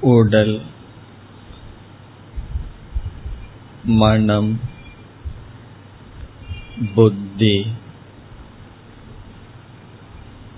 உடல் மனம் புத்தி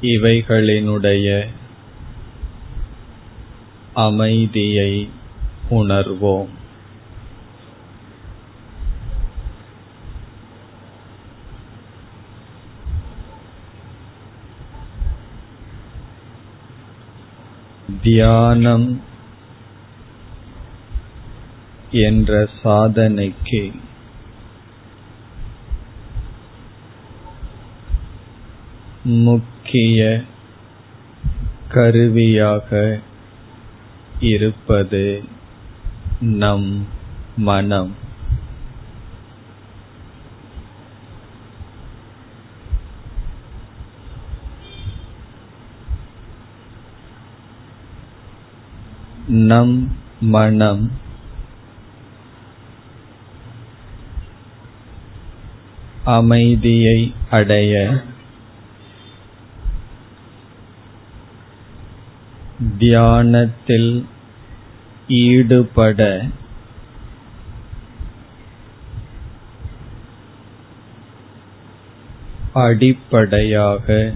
இவைகளினுடைய அமைதியை உணர்வோம். தியானம் என்ற சாதனைக்கு. முக்கிய கருவியாக இருப்பது நம் மனம். நம் மனம். அமைதியை அடைய தியானத்தில் ஈடுபட அடிப்படையாக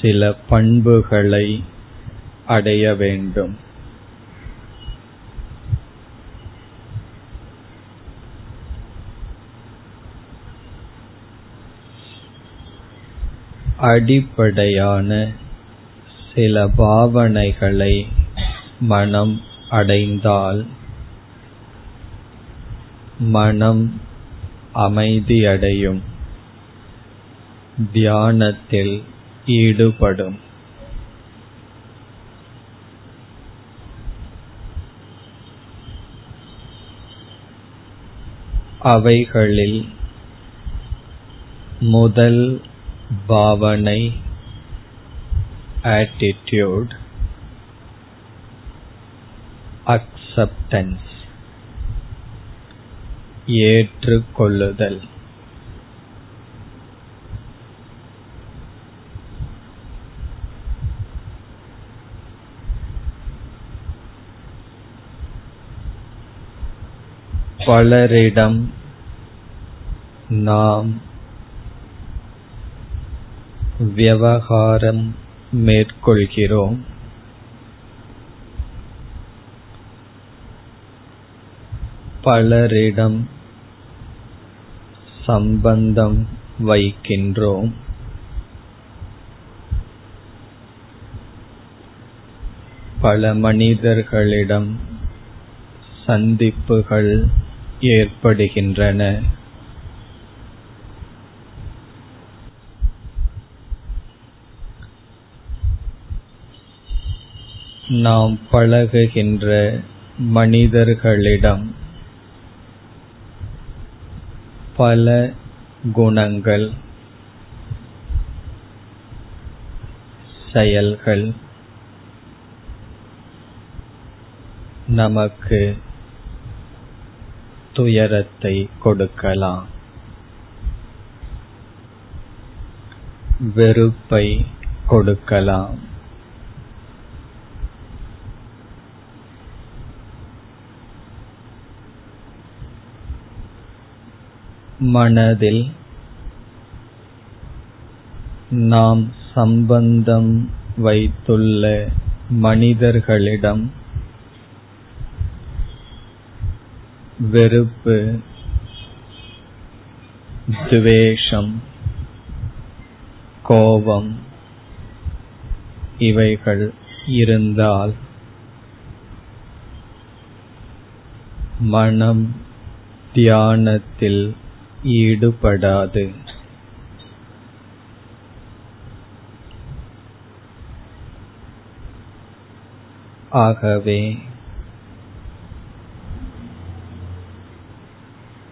சில பண்புகளை அடைய வேண்டும். அடிப்படையான சில பாவனைகளை மனம் அடைந்தால் மனம் அமைதியடையும். தியானத்தில் ஈடுபடும். அவைகளில் முதல் பாவனை attitude acceptance. ஏற்றுக்கொள்ளுதல். பலரிடம் நாம் விவகாரம் மேற்கொள்கிறோம். பலரிடம் சம்பந்தம் வைக்கின்றோம். பல மனிதர்களிடம் சந்திப்புகள் ஏற்படுகின்றன. நாம் பழகுகின்ற மனிதர்களிடம் பல குணங்கள் செயல்கள் நமக்கு துயரத்தை கொடுக்கலாம். வெறுப்பை கொடுக்கலாம். மனதில் நாம் சம்பந்தம் வைத்துள்ள மனிதர்களிடம் வெறுப்பு துவேஷம் கோபம் இவைகள் இருந்தால் மனம் தியானத்தில் ஈடுபடாது. ஆகவே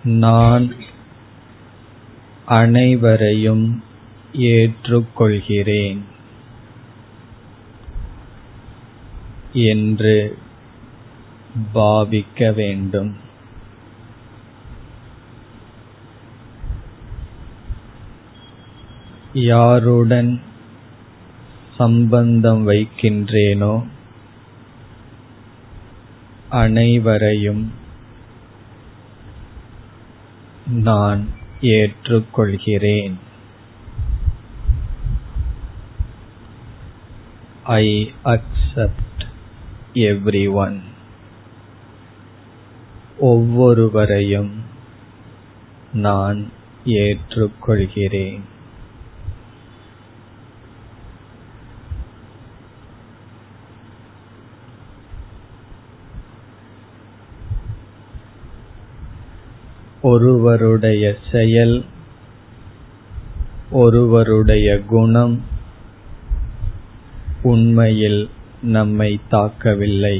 நான் அனைவரையும் ஏற்றுக்கொள்கிறேன் என்று பாவிக்க வேண்டும். யாருடன் சம்பந்தம் வைக்கின்றேனோ அனைவரையும் நான் ஏற்றுக்கொள்கிறேன். ஐ அக்செப்ட் எவ்ரி ஒன் ஒவ்வொருவரையும் நான் ஏற்றுக்கொள்கிறேன். ஒருவருடைய செயல் ஒருவருடைய குணம் உண்மையில் நம்மை தாக்கவில்லை.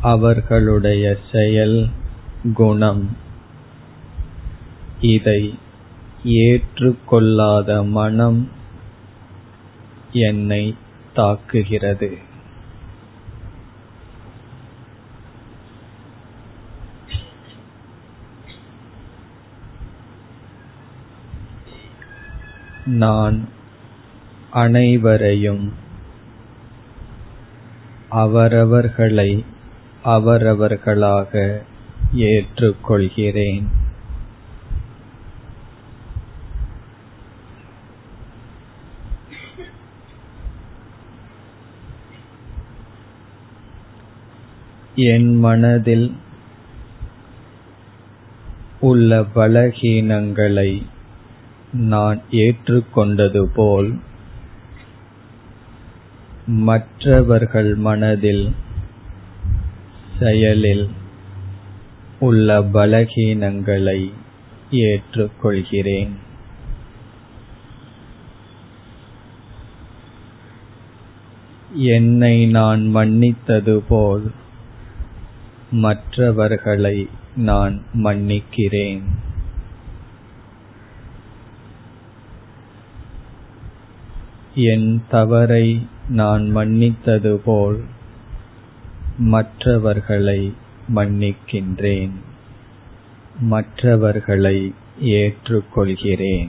அவர்களுடைய செயல் குணம். இதை ஏற்றுக்கொள்ளாத மனம் என்னை தாக்குகிறது. நான் அனைவரையும் அவரவர்களை அவரவர்களாக ஏற்றுக்கொள்கிறேன். என் மனதில் உள்ள பலகீனங்களை நான் ஏற்றுக்கொண்டது போல் மற்றவர்கள் மனதில் செயலில் உள்ள பலகீனங்களை ஏற்றுக்கொள்கிறேன். என்னை நான் மன்னித்தது போல் மற்றவர்களை நான் மன்னிக்கிறேன். என் தவறை நான் மன்னித்தது போல் மற்றவர்களை மன்னிக்கின்றேன். மற்றவர்களை ஏற்றுக்கொள்கிறேன்.